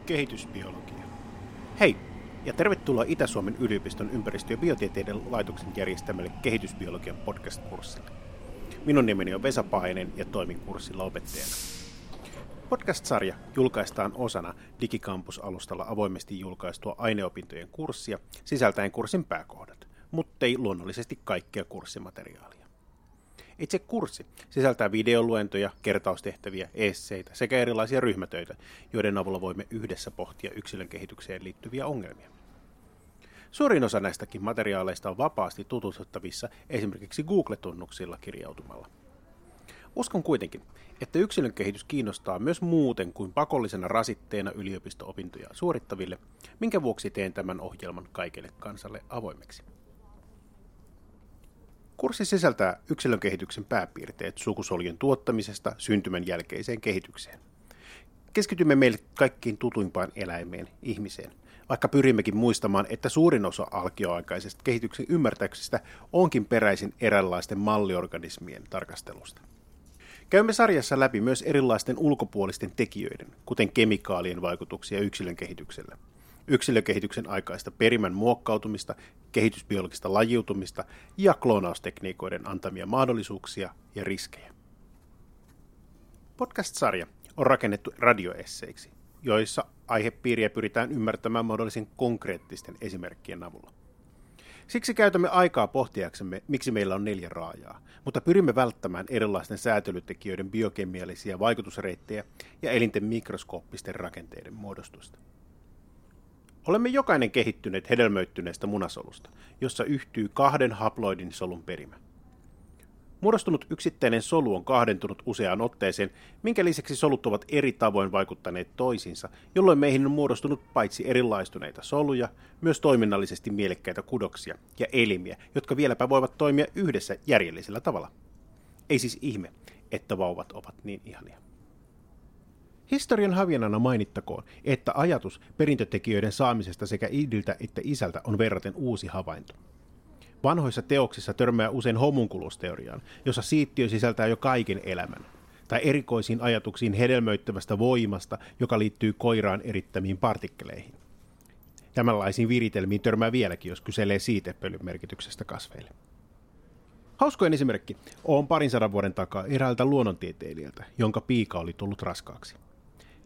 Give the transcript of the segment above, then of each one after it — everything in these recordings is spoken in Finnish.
kehitysbiologia. Hei, ja tervetuloa Itä-Suomen yliopiston ympäristö- ja biotieteiden laitoksen järjestämälle kehitysbiologian podcast-kurssille. Minun nimeni on Vesa Painen ja toimin kurssilla opettajana. Podcast-sarja julkaistaan osana Digikampus-alustalla avoimesti julkaistua aineopintojen kurssia sisältäen kurssin pääkohdat, mutta ei luonnollisesti kaikkea kurssimateriaalia. Itse kurssi sisältää videoluentoja, kertaustehtäviä, esseitä sekä erilaisia ryhmätöitä, joiden avulla voimme yhdessä pohtia yksilön kehitykseen liittyviä ongelmia. Suurin osa näistäkin materiaaleista on vapaasti tutustuttavissa esimerkiksi Google-tunnuksilla kirjautumalla. Uskon kuitenkin, että yksilön kehitys kiinnostaa myös muuten kuin pakollisena rasitteena yliopisto-opintoja suorittaville, minkä vuoksi teen tämän ohjelman kaikille kansalle avoimeksi. Kurssi sisältää yksilön kehityksen pääpiirteet sukusolujen tuottamisesta syntymän jälkeiseen kehitykseen. Keskitymme meille kaikkiin tutuimpaan eläimeen, ihmiseen, vaikka pyrimmekin muistamaan, että suurin osa alkioaikaisesta kehityksen ymmärtäyksestä onkin peräisin eräänlaisten malliorganismien tarkastelusta. Käymme sarjassa läpi myös erilaisten ulkopuolisten tekijöiden, kuten kemikaalien vaikutuksia yksilön kehitykselle – yksilökehityksen aikaista perimän muokkautumista, kehitysbiologista lajiutumista ja kloonaustekniikoiden antamia mahdollisuuksia ja riskejä. Podcast-sarja on rakennettu radioesseiksi, joissa aihepiiriä pyritään ymmärtämään mahdollisen konkreettisten esimerkkien avulla. Siksi käytämme aikaa pohtiaksemme, miksi meillä on neljä raajaa, mutta pyrimme välttämään erilaisten säätelytekijöiden biokemiallisia vaikutusreittejä ja elinten mikroskooppisten rakenteiden muodostusta. Olemme jokainen kehittyneet hedelmöittyneestä munasolusta, jossa yhtyy kahden haploidin solun perimä. Muodostunut yksittäinen solu on kahdentunut useaan otteeseen, minkä lisäksi solut ovat eri tavoin vaikuttaneet toisiinsa, jolloin meihin on muodostunut paitsi erilaistuneita soluja, myös toiminnallisesti mielekkäitä kudoksia ja elimiä, jotka vieläpä voivat toimia yhdessä järjellisellä tavalla. Ei siis ihme, että vauvat ovat niin ihania. Historian havienana mainittakoon, että ajatus perintötekijöiden saamisesta sekä idiltä että isältä on verraten uusi havainto. Vanhoissa teoksissa törmää usein homunkulusteoriaan, jossa siittiö sisältää jo kaiken elämän, tai erikoisiin ajatuksiin hedelmöittävästä voimasta, joka liittyy koiraan erittämiin partikkeleihin. Tämänlaisiin viritelmiin törmää vieläkin, jos kyselee siitepölyn merkityksestä kasveille. Hauskoin esimerkki on parin sadan vuoden takaa eräältä luonnontieteilijältä, jonka piika oli tullut raskaaksi.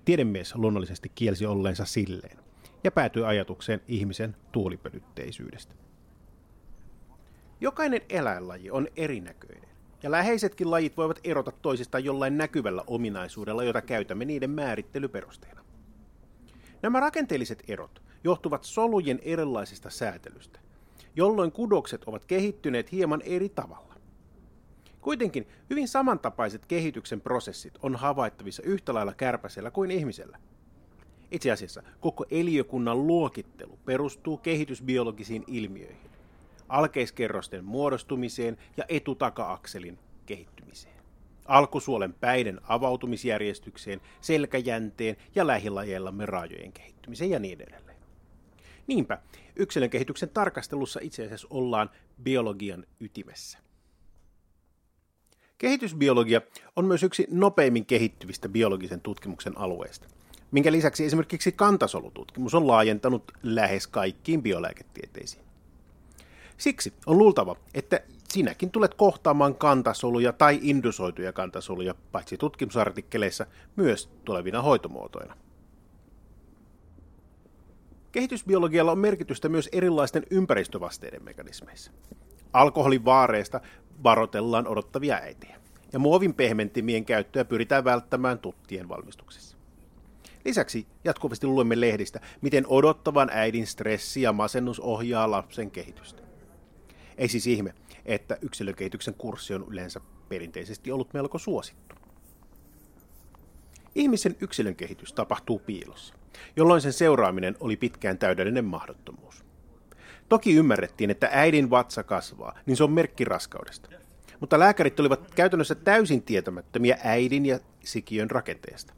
Tiedemies luonnollisesti kielsi olleensa silleen ja päätyi ajatukseen ihmisen tuolipölytteisyydestä. Jokainen eläinlaji on erinäköinen, ja läheisetkin lajit voivat erota toisistaan jollain näkyvällä ominaisuudella, jota käytämme niiden määrittelyperusteena. Nämä rakenteelliset erot johtuvat solujen erilaisesta säätelystä, jolloin kudokset ovat kehittyneet hieman eri tavalla. Kuitenkin hyvin samantapaiset kehityksen prosessit on havaittavissa yhtä lailla kärpäsellä kuin ihmisellä. Itse asiassa koko eliökunnan luokittelu perustuu kehitysbiologisiin ilmiöihin, alkeiskerrosten muodostumiseen ja etutaka-akselin kehittymiseen, alkusuolen päiden avautumisjärjestykseen, selkäjänteen ja lähilajeillamme raajojen kehittymiseen ja niin edelleen. Niinpä yksilön kehityksen tarkastelussa itse asiassa ollaan biologian ytimessä. Kehitysbiologia on myös yksi nopeimmin kehittyvistä biologisen tutkimuksen alueista, minkä lisäksi esimerkiksi kantasolututkimus on laajentanut lähes kaikkiin biolääketieteisiin. Siksi on luultava, että sinäkin tulet kohtaamaan kantasoluja tai indusoituja kantasoluja paitsi tutkimusartikkeleissa myös tulevina hoitomuotoina. Kehitysbiologialla on merkitystä myös erilaisten ympäristövasteiden mekanismeissa. Alkoholin vaareista varotellaan odottavia äitejä, ja muovin pehmentimien käyttöä pyritään välttämään tuttien valmistuksessa. Lisäksi jatkuvasti luemme lehdistä, miten odottavan äidin stressi ja masennus ohjaa lapsen kehitystä. Ei siis ihme, että yksilökehityksen kurssi on yleensä perinteisesti ollut melko suosittu. Ihmisen yksilön kehitys tapahtuu piilossa, jolloin sen seuraaminen oli pitkään täydellinen mahdottomuus. Toki ymmärrettiin, että äidin vatsa kasvaa, niin se on merkki raskaudesta. Mutta lääkärit olivat käytännössä täysin tietämättömiä äidin ja sikiön rakenteesta.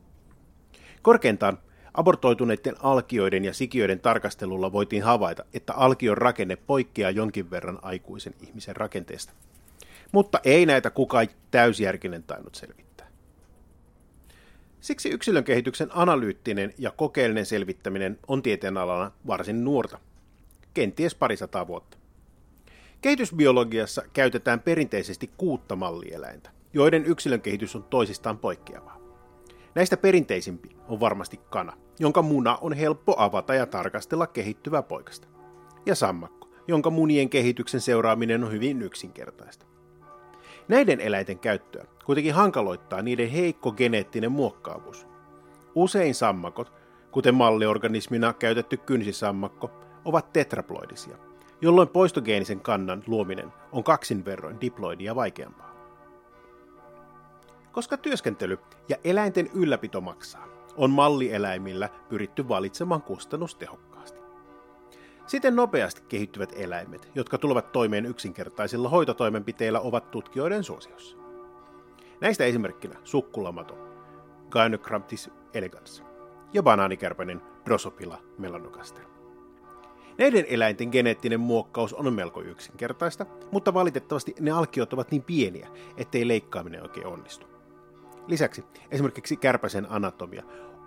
Korkeintaan abortoituneiden alkioiden ja sikiöiden tarkastelulla voitiin havaita, että alkion rakenne poikkeaa jonkin verran aikuisen ihmisen rakenteesta. Mutta ei näitä kukaan täysjärkinen tainnut selvittää. Siksi yksilön kehityksen analyyttinen ja kokeellinen selvittäminen on tieteenalana varsin nuorta, kenties parisataa vuotta. Kehitysbiologiassa käytetään perinteisesti kuutta mallieläintä, joiden yksilön kehitys on toisistaan poikkeavaa. Näistä perinteisimpi on varmasti kana, jonka muna on helppo avata ja tarkastella kehittyvää poikasta, ja sammakko, jonka munien kehityksen seuraaminen on hyvin yksinkertaista. Näiden eläinten käyttöä kuitenkin hankaloittaa niiden heikko geneettinen muokkaavuus. Usein sammakot, kuten malliorganismina käytetty kynsisammakko, ovat tetraploidisia, jolloin poistogeenisen kannan luominen on kaksin verroin diploidia vaikeampaa. Koska työskentely ja eläinten ylläpito maksaa, on mallieläimillä pyritty valitsemaan kustannustehokkaasti. Siten nopeasti kehittyvät eläimet, jotka tulevat toimeen yksinkertaisilla hoitotoimenpiteillä, ovat tutkijoiden suosiossa. Näistä esimerkkinä sukkulamato, Gynocramptis elegans ja banaanikärpäinen Drosophila melanogaster. Näiden eläinten geneettinen muokkaus on melko yksinkertaista, mutta valitettavasti ne alkiot ovat niin pieniä, ettei leikkaaminen oikein onnistu. Lisäksi esimerkiksi kärpäsen anatomia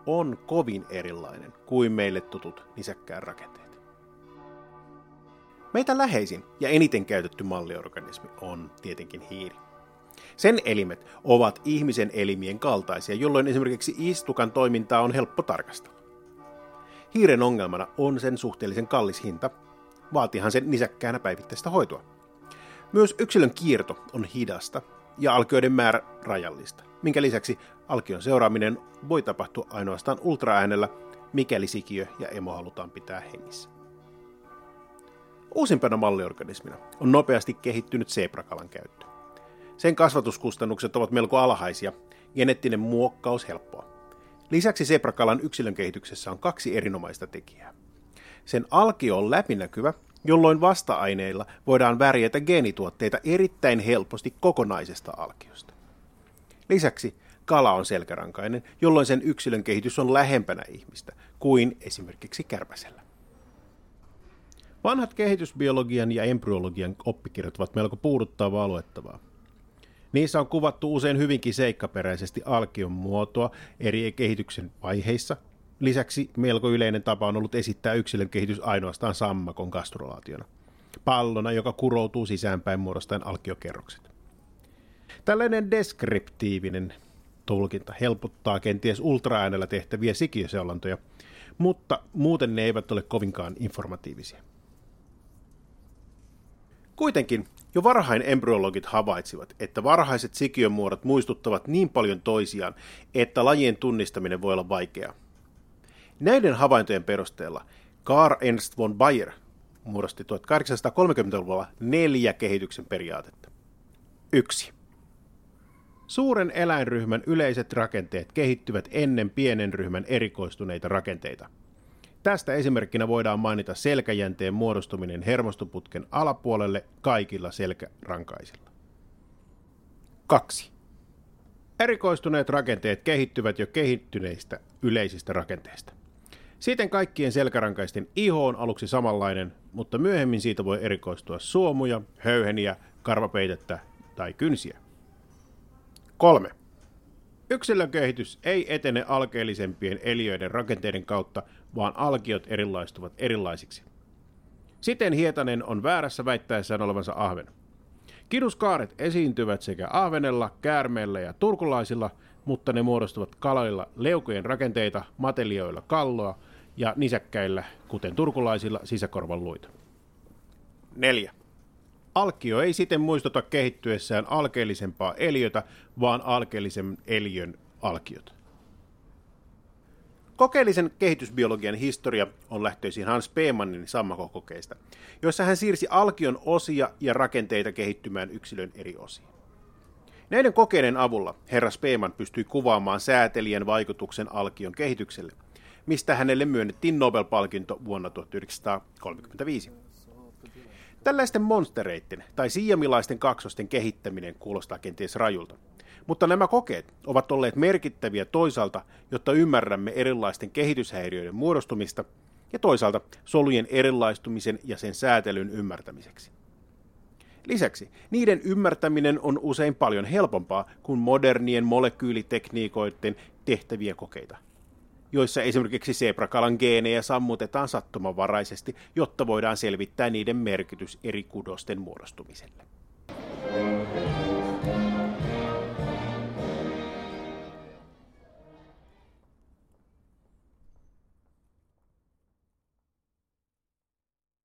on kovin erilainen kuin meille tutut nisäkkään rakenteet. Meitä läheisin ja eniten käytetty malliorganismi on tietenkin hiiri. Sen elimet ovat ihmisen elimien kaltaisia, jolloin esimerkiksi istukan toimintaa on helppo tarkastella. Hiiren ongelmana on sen suhteellisen kallis hinta, vaatihan sen nisäkkäänä päivittäistä hoitoa. Myös yksilön kierto on hidasta ja alkioiden määrä rajallista, minkä lisäksi alkion seuraaminen voi tapahtua ainoastaan ultraäänellä, mikäli sikiö ja emo halutaan pitää hengissä. Uusimpana malliorganismina on nopeasti kehittynyt seeprakalan käyttö. Sen kasvatuskustannukset ovat melko alhaisia, geneettinen muokkaus helppoa. Lisäksi seprakalan yksilön kehityksessä on kaksi erinomaista tekijää. Sen alkio on läpinäkyvä, jolloin vasta-aineilla voidaan värjätä geenituotteita erittäin helposti kokonaisesta alkiosta. Lisäksi kala on selkärankainen, jolloin sen yksilön kehitys on lähempänä ihmistä kuin esimerkiksi kärpäsellä. Vanhat kehitysbiologian ja embryologian oppikirjat ovat melko puuduttavaa luettavaa. Niissä on kuvattu usein hyvinkin seikkaperäisesti alkion muotoa eri kehityksen vaiheissa. Lisäksi melko yleinen tapa on ollut esittää yksilön kehitys ainoastaan sammakon gastrolaationa. Pallona, joka kuroutuu sisäänpäin muodostaen alkiokerrokset. Tällainen deskriptiivinen tulkinta helpottaa kenties ultraäänellä tehtäviä sikiöseulantoja, mutta muuten ne eivät ole kovinkaan informatiivisia. Kuitenkin jo varhain embryologit havaitsivat, että varhaiset sikiömuodot muistuttavat niin paljon toisiaan, että lajien tunnistaminen voi olla vaikeaa. Näiden havaintojen perusteella Carl Ernst von Bayer muodosti 1830-luvulla neljä kehityksen periaatetta. 1. Suuren eläinryhmän yleiset rakenteet kehittyvät ennen pienen ryhmän erikoistuneita rakenteita – Tästä esimerkkinä voidaan mainita selkäjänteen muodostuminen hermostoputken alapuolelle kaikilla selkärankaisilla. 2. Erikoistuneet rakenteet kehittyvät jo kehittyneistä yleisistä rakenteista. Siten kaikkien selkärankaisten iho on aluksi samanlainen, mutta myöhemmin siitä voi erikoistua suomuja, höyheniä, karvapeitettä tai kynsiä. 3. Yksilön kehitys ei etene alkeellisempien eliöiden rakenteiden kautta, vaan alkiot erilaistuvat erilaisiksi. Siten Hietanen on väärässä väittäessään olevansa ahven. Kiduskaaret esiintyvät sekä ahvenella, käärmeellä ja turkulaisilla, mutta ne muodostuvat kaloilla leukojen rakenteita, matelioilla kalloa ja nisäkkäillä, kuten turkulaisilla, sisäkorvan luita. 4. Alkio ei siten muistuta kehittyessään alkeellisempaa eliötä, vaan alkeellisen eliön alkiot. Kokeellisen kehitysbiologian historia on lähtöisin Hans Peemannin sammakokokeista, joissa hän siirsi alkion osia ja rakenteita kehittymään yksilön eri osiin. Näiden kokeiden avulla herra Speeman pystyi kuvaamaan säätelijän vaikutuksen alkion kehitykselle, mistä hänelle myönnettiin Nobel-palkinto vuonna 1935. Tällaisten monstereiden tai siamilaisten kaksosten kehittäminen kuulostaa kenties rajulta. Mutta nämä kokeet ovat olleet merkittäviä toisaalta, jotta ymmärrämme erilaisten kehityshäiriöiden muodostumista, ja toisaalta solujen erilaistumisen ja sen säätelyn ymmärtämiseksi. Lisäksi niiden ymmärtäminen on usein paljon helpompaa kuin modernien molekyylitekniikoiden tehtäviä kokeita, joissa esimerkiksi sebrakalan geenejä sammutetaan sattumanvaraisesti, jotta voidaan selvittää niiden merkitys eri kudosten muodostumiselle.